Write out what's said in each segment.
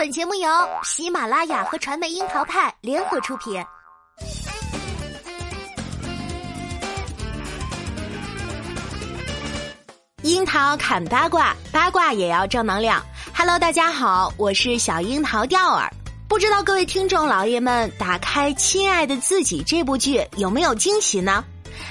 本节目由喜马拉雅和传媒樱桃派联合出品。樱桃砍八卦，八卦也要正能量。Hello，大家好，我是小樱桃钓儿。不知道各位听众老爷们，打开《亲爱的自己》这部剧有没有惊喜呢？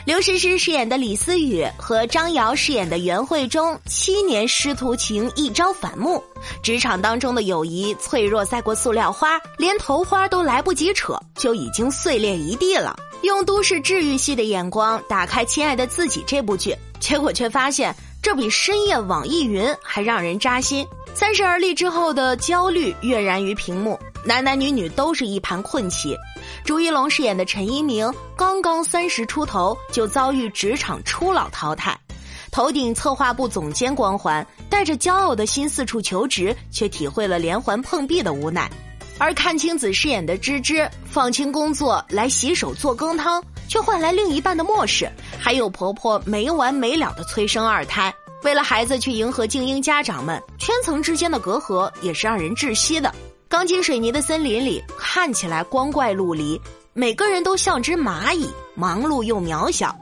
刘诗诗饰演的李思雨和张瑶饰演的袁慧中，七年师徒情一朝反目，职场当中的友谊脆弱赛过塑料花，连头花都来不及扯，就已经碎裂一地了。用都市治愈系的眼光打开《亲爱的自己》这部剧，结果却发现这比深夜网易云还让人扎心。三十而立之后的焦虑跃然于屏幕，男男女女都是一盘困棋。朱一龙饰演的陈一鸣刚刚三十出头就遭遇职场初老淘汰，头顶策划部总监光环，带着骄傲的心四处求职，却体会了连环碰壁的无奈。而阚清子饰演的芝芝放轻工作来洗手做羹汤，却换来另一半的漠视，还有婆婆没完没了的催生二胎。为了孩子去迎合精英家长们，圈层之间的隔阂也是让人窒息的。钢筋水泥的森林里，看起来光怪陆离，每个人都像只蚂蚁，忙碌又渺小。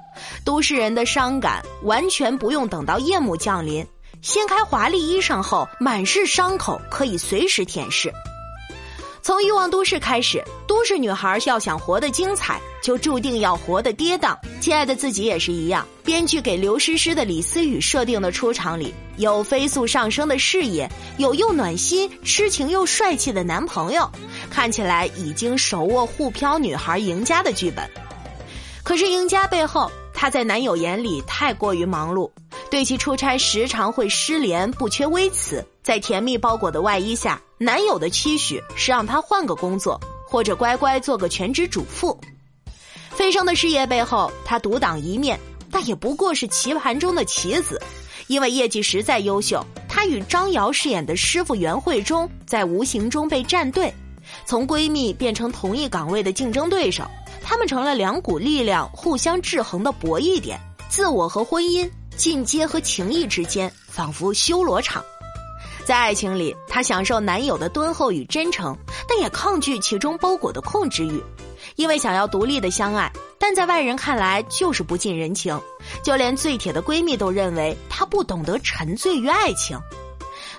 都市人的伤感，完全不用等到夜幕降临，掀开华丽衣裳后，满是伤口，可以随时舔舐。从欲望都市开始，都市女孩要想活得精彩，就注定要活得跌宕。亲爱的自己也是一样，编剧给刘诗诗的李思雨设定的出场里，有飞速上升的事业，有又暖心、痴情又帅气的男朋友，看起来已经手握沪漂女孩赢家的剧本。可是赢家背后，她在男友眼里太过于忙碌。对其出差时常会失联，不缺微词。在甜蜜包裹的外衣下，男友的期许是让她换个工作，或者乖乖做个全职主妇。飞升的事业背后，她独当一面，但也不过是棋盘中的棋子。因为业绩实在优秀，她与张瑶饰演的师傅袁慧中在无形中被站队，从闺蜜变成同一岗位的竞争对手。他们成了两股力量互相制衡的博弈点，自我和婚姻。进阶和情谊之间仿佛修罗场，在爱情里，她享受男友的敦厚与真诚，但也抗拒其中包裹的控制欲。因为想要独立的相爱，但在外人看来就是不近人情，就连最铁的闺蜜都认为她不懂得沉醉于爱情。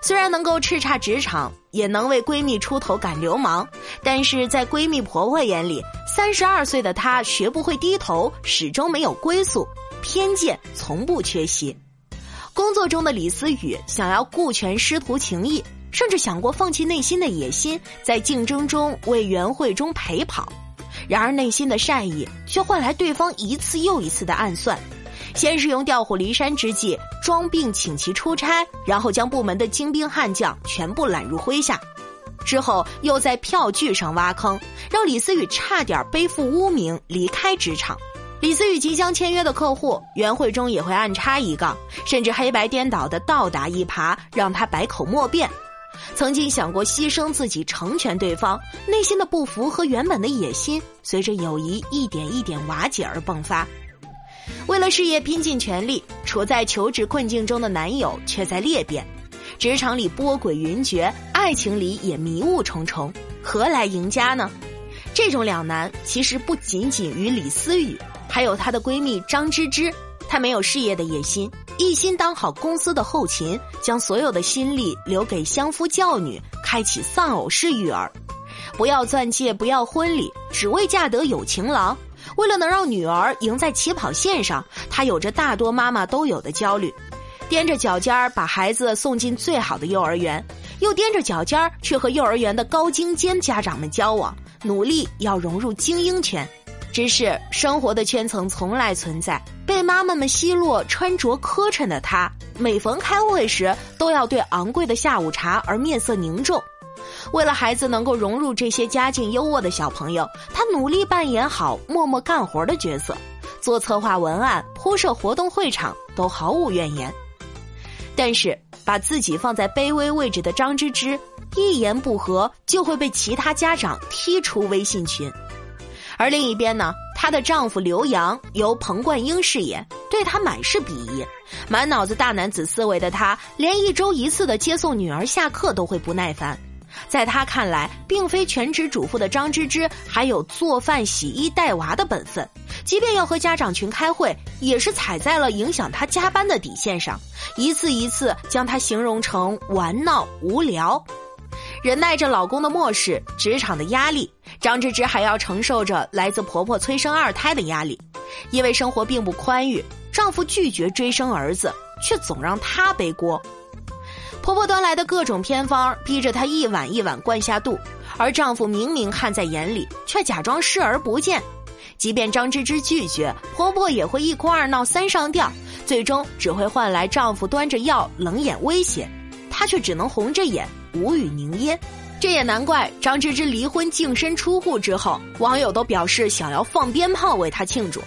虽然能够叱咤职场，也能为闺蜜出头赶流氓，但是在闺蜜婆婆眼里，三十二岁的她学不会低头，始终没有归宿。偏见从不缺席，工作中的李思雨想要顾全师徒情谊，甚至想过放弃内心的野心，在竞争中为袁慧中陪跑。然而内心的善意却换来对方一次又一次的暗算，先是用调虎离山之计装病请其出差，然后将部门的精兵悍将全部揽入麾下，之后又在票据上挖坑，让李思雨差点背负污名离开职场。李思雨即将签约的客户袁慧中也会暗插一杠，甚至黑白颠倒的倒打一耙，让他百口莫辩。曾经想过牺牲自己成全对方，内心的不服和原本的野心，随着友谊一点一点瓦解而迸发。为了事业拼尽全力，处在求职困境中的男友却在裂变。职场里波诡云谲，爱情里也迷雾重重，何来赢家呢？这种两难其实不仅仅于李思雨。还有她的闺蜜张芝芝，她没有事业的野心，一心当好公司的后勤，将所有的心力留给相夫教女，开启丧偶式育儿。不要钻戒，不要婚礼，只为嫁得有情郎。为了能让女儿赢在起跑线上，她有着大多妈妈都有的焦虑，踮着脚尖儿把孩子送进最好的幼儿园，又踮着脚尖儿去和幼儿园的高精尖家长们交往，努力要融入精英圈。只是生活的圈层从来存在，被妈妈们奚落穿着磕碜的她，每逢开会时都要对昂贵的下午茶而面色凝重。为了孩子能够融入这些家境优渥的小朋友，她努力扮演好默默干活的角色，做策划文案、铺设活动会场都毫无怨言。但是把自己放在卑微位置的张芝芝，一言不合就会被其他家长踢出微信群。而另一边呢，她的丈夫刘洋由彭冠英饰演，对她满是鄙夷，满脑子大男子思维的他，连一周一次的接送女儿下课都会不耐烦。在他看来，并非全职主妇的张芝芝还有做饭、洗衣、带娃的本分，即便要和家长群开会，也是踩在了影响她加班的底线上，一次一次将她形容成玩闹无聊。忍耐着老公的漠视、职场的压力，张芝芝还要承受着来自婆婆催生二胎的压力，因为生活并不宽裕，丈夫拒绝追生儿子，却总让她背锅。婆婆端来的各种偏方，逼着她一碗一碗灌下肚，而丈夫明明看在眼里，却假装视而不见。即便张芝芝拒绝，婆婆也会一哭二闹三上吊，最终只会换来丈夫端着药冷眼威胁，她却只能红着眼无语凝噎。这也难怪张芝芝离婚净身出户之后，网友都表示想要放鞭炮为她庆祝。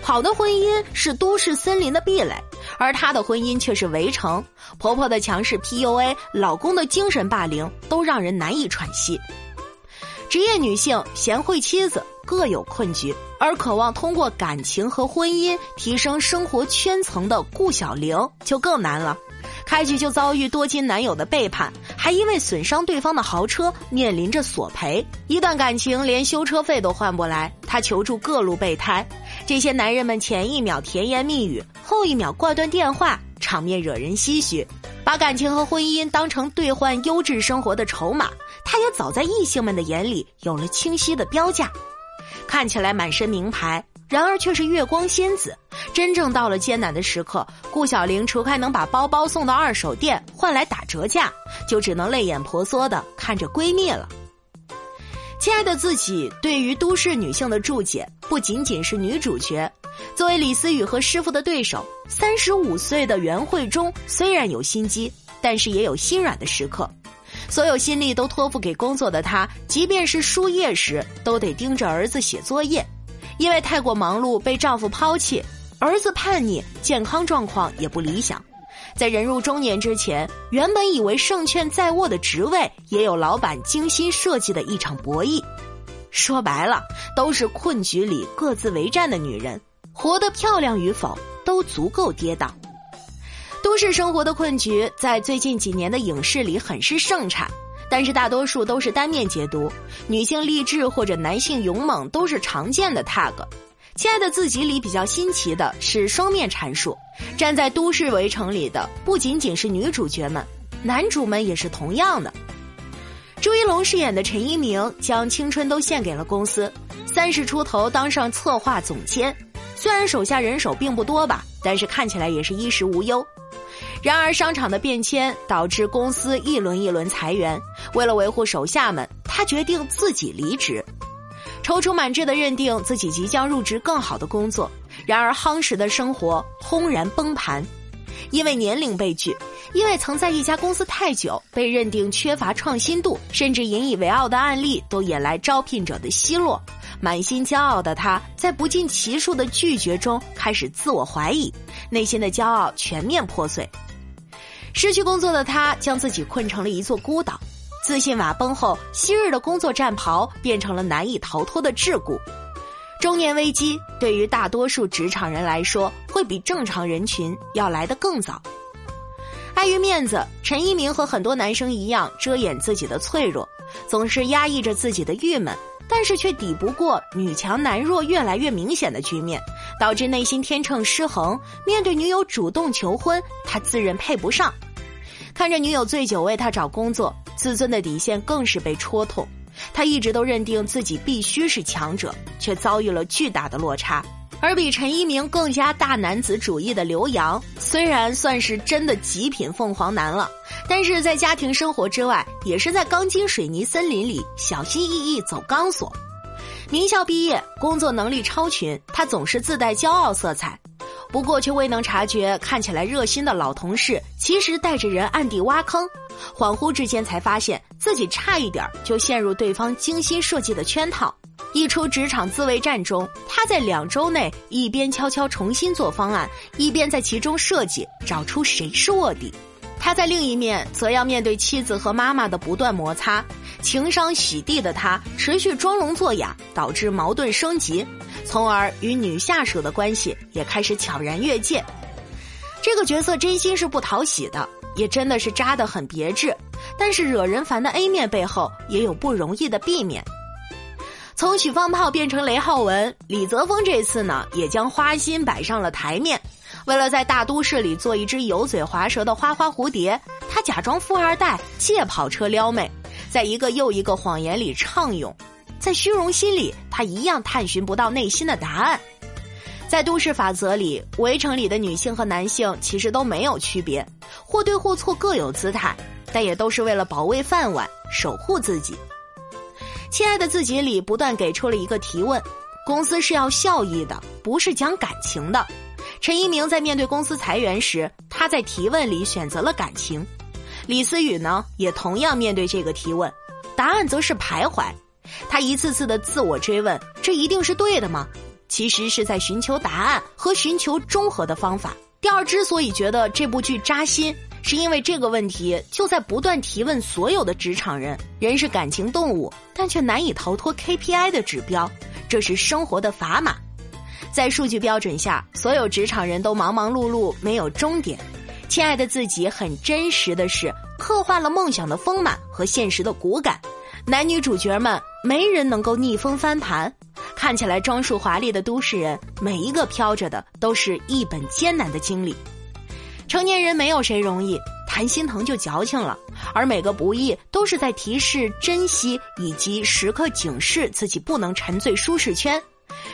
好的婚姻是都市森林的壁垒。而她的婚姻却是围城，婆婆的强势 PUA，老公的精神霸凌，都让人难以喘息。职业女性、贤惠妻子各有困局，而渴望通过感情和婚姻提升生活圈层的顾小玲就更难了。开局就遭遇多金男友的背叛，还因为损伤对方的豪车面临着索赔。一段感情连修车费都换不来，她求助各路备胎。这些男人们前一秒甜言蜜语，后一秒挂断电话，场面惹人唏嘘。把感情和婚姻当成兑换优质生活的筹码，他也早在异性们的眼里有了清晰的标价。看起来满身名牌，然而却是月光仙子。真正到了艰难的时刻，顾小玲除开能把包包送到二手店换来打折价，就只能泪眼婆娑的看着闺蜜了。亲爱的自己，对于都市女性的注解不仅仅是女主角。作为李思雨和师傅的对手，三十五岁的袁慧中虽然有心机，但是也有心软的时刻。所有心力都托付给工作的她，即便是输液时，都得盯着儿子写作业。因为太过忙碌，被丈夫抛弃，儿子叛逆，健康状况也不理想。在人入中年之前，原本以为胜券在握的职位，也有老板精心设计的一场博弈。说白了，都是困局里各自为战的女人，活得漂亮与否都足够跌宕。都市生活的困局在最近几年的影视里很是盛产，但是大多数都是单面解读，女性励志或者男性勇猛都是常见的 tag。亲爱的自己里比较新奇的是双面阐述，站在都市围城里的不仅仅是女主角们，男主们也是同样的。朱一龙饰演的陈一鸣将青春都献给了公司，三十出头当上策划总监，虽然手下人手并不多吧，但是看起来也是衣食无忧。然而商场的变迁导致公司一轮一轮裁员，为了维护手下们，他决定自己离职。踌躇满志的认定自己即将入职更好的工作，然而夯实的生活轰然崩盘，因为年龄被拒，因为曾在一家公司太久被认定缺乏创新度，甚至引以为傲的案例都引来招聘者的奚落。满心骄傲的他，在不计其数的拒绝中开始自我怀疑，内心的骄傲全面破碎。失去工作的他，将自己困成了一座孤岛。自信瓦崩后，昔日的工作战袍变成了难以逃脱的桎梏。中年危机对于大多数职场人来说，会比正常人群要来得更早。碍于面子，陈一鸣和很多男生一样遮掩自己的脆弱，总是压抑着自己的郁闷，但是却抵不过女强男弱越来越明显的局面，导致内心天秤失衡。面对女友主动求婚，他自认配不上。看着女友醉酒为他找工作。自尊的底线更是被戳痛，他一直都认定自己必须是强者，却遭遇了巨大的落差。而比陈一鸣更加大男子主义的刘洋，虽然算是真的极品凤凰男了，但是在家庭生活之外，也是在钢筋水泥森林里小心翼翼走钢索。名校毕业，工作能力超群，他总是自带骄傲色彩。不过，却未能察觉看起来热心的老同事，其实带着人暗地挖坑。恍惚之间，才发现自己差一点就陷入对方精心设计的圈套。一出职场自卫战中，他在两周内一边悄悄重新做方案，一边在其中设计找出谁是卧底。他在另一面则要面对妻子和妈妈的不断摩擦，情商洗地的他持续装聋作哑，导致矛盾升级，从而与女下属的关系也开始悄然越界。这个角色真心是不讨喜的，也真的是渣的很别致。但是惹人烦的 A 面背后也有不容易的 B 面。从许放炮变成雷浩文，李泽峰这次呢也将花心摆上了台面。为了在大都市里做一只油嘴滑舌的花花蝴蝶，他假装富二代，借跑车撩妹，在一个又一个谎言里畅泳。在虚荣心里，他一样探寻不到内心的答案。在都市法则里，围城里的女性和男性其实都没有区别，或对或错各有姿态，但也都是为了保卫饭碗，守护自己。亲爱的自己里不断给出了一个提问：公司是要效益的，不是讲感情的。陈一鸣在面对公司裁员时，他在提问里选择了感情。李思雨呢，也同样面对这个提问，答案则是徘徊。他一次次的自我追问：这一定是对的吗？其实是在寻求答案和寻求中和的方法。第二，之所以觉得这部剧扎心。是因为这个问题就在不断提问所有的职场人：人是感情动物，但却难以逃脱 KPI 的指标，这是生活的砝码。在数据标准下，所有职场人都忙忙碌碌，没有终点。亲爱的自己，很真实的是刻画了梦想的丰满和现实的骨感。男女主角们没人能够逆风翻盘，看起来装束华丽的都市人，每一个飘着的都是一本艰难的经历。成年人没有谁容易，谈心疼就矫情了。而每个不易都是在提示珍惜，以及时刻警示自己不能沉醉舒适圈。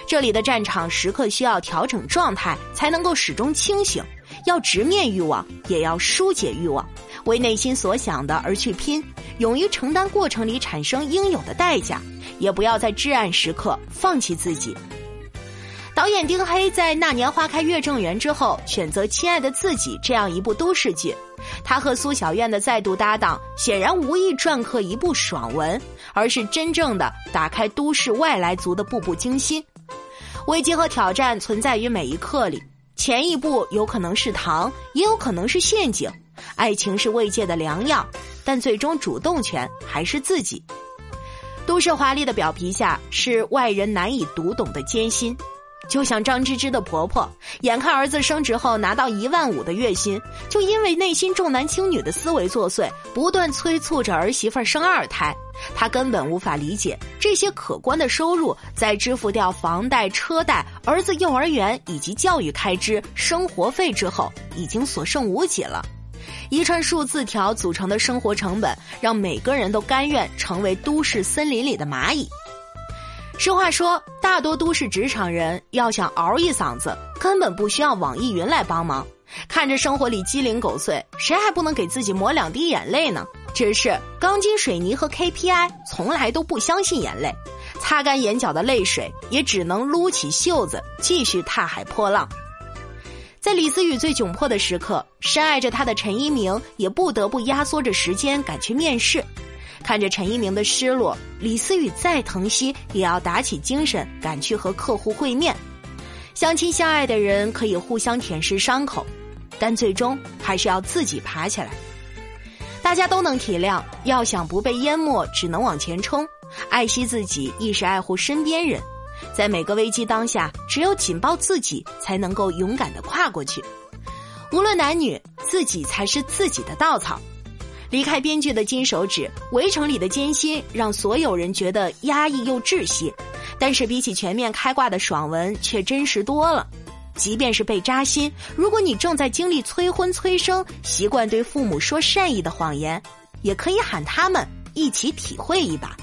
这里的战场时刻需要调整状态，才能够始终清醒。要直面欲望，也要疏解欲望，为内心所想的而去拼，勇于承担过程里产生应有的代价，也不要在至暗时刻放弃自己。导演丁黑在《那年花开月正圆》之后，选择《亲爱的自己》这样一部都市剧，他和苏小燕的再度搭档，显然无意篆刻一部爽文，而是真正的打开都市外来族的步步惊心。危机和挑战存在于每一刻里，前一步有可能是糖，也有可能是陷阱。爱情是慰藉的良药，但最终主动权还是自己。都市华丽的表皮下，是外人难以读懂的艰辛。就像张芝芝的婆婆，眼看儿子升职后拿到一万五的月薪，就因为内心重男轻女的思维作祟，不断催促着儿媳妇生二胎。他根本无法理解这些可观的收入，在支付掉房贷、车贷、儿子幼儿园以及教育开支、生活费之后，已经所剩无几了。一串数字条组成的生活成本，让每个人都甘愿成为都市森林里的蚂蚁。实话说，大多都市职场人要想嗷一嗓子，根本不需要网易云来帮忙。看着生活里鸡零狗碎，谁还不能给自己抹两滴眼泪呢？只是钢筋水泥和 KPI 从来都不相信眼泪，擦干眼角的泪水，也只能撸起袖子继续踏海破浪。在李思雨最窘迫的时刻，深爱着他的陈一鸣也不得不压缩着时间赶去面试。看着陈一鸣的失落，李思雨再疼惜也要打起精神赶去和客户会面。相亲相爱的人可以互相舔舐伤口，但最终还是要自己爬起来。大家都能体谅，要想不被淹没，只能往前冲。爱惜自己，亦是爱护身边人。在每个危机当下，只有紧抱自己，才能够勇敢的跨过去。无论男女，自己才是自己的稻草。离开编剧的金手指，围城里的艰辛让所有人觉得压抑又窒息，但是比起全面开挂的爽文，却真实多了。即便是被扎心，如果你正在经历催婚催生，习惯对父母说善意的谎言，也可以喊他们一起体会一把。